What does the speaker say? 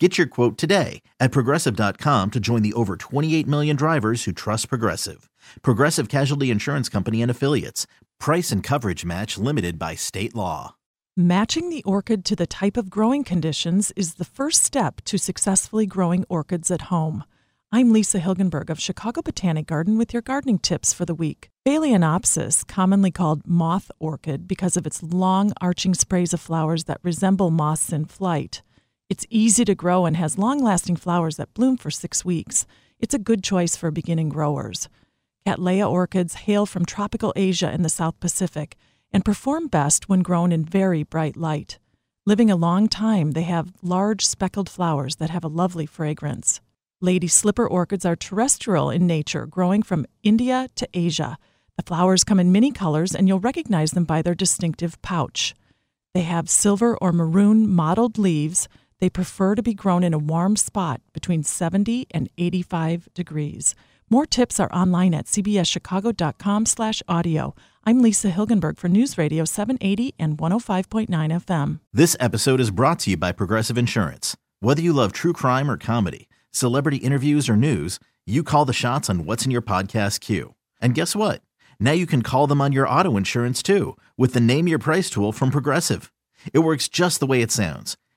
Get your quote today at progressive.com to join the over 28 million drivers who trust Progressive. Progressive Casualty Insurance Company and Affiliates. Price and coverage match limited by state law. Matching the orchid to the type of growing conditions is the first step to successfully growing orchids at home. I'm Lisa Hilgenberg of Chicago Botanic Garden with your gardening tips for the week. Phalaenopsis, commonly called moth orchid because of its long arching sprays of flowers that resemble moths in flight. It's easy to grow and has long lasting flowers that bloom for six weeks. It's a good choice for beginning growers. Cattleya orchids hail from tropical Asia and the South Pacific and perform best when grown in very bright light. Living a long time, they have large speckled flowers that have a lovely fragrance. Lady slipper orchids are terrestrial in nature, growing from India to Asia. The flowers come in many colors, and you'll recognize them by their distinctive pouch. They have silver or maroon mottled leaves. They prefer to be grown in a warm spot between 70 and 85 degrees. More tips are online at cbschicago.com/audio. I'm Lisa Hilgenberg for News Radio 780 and 105.9 FM. This episode is brought to you by Progressive Insurance. Whether you love true crime or comedy, celebrity interviews or news, you call the shots on what's in your podcast queue. And guess what? Now you can call them on your auto insurance too with the Name Your Price tool from Progressive. It works just the way it sounds.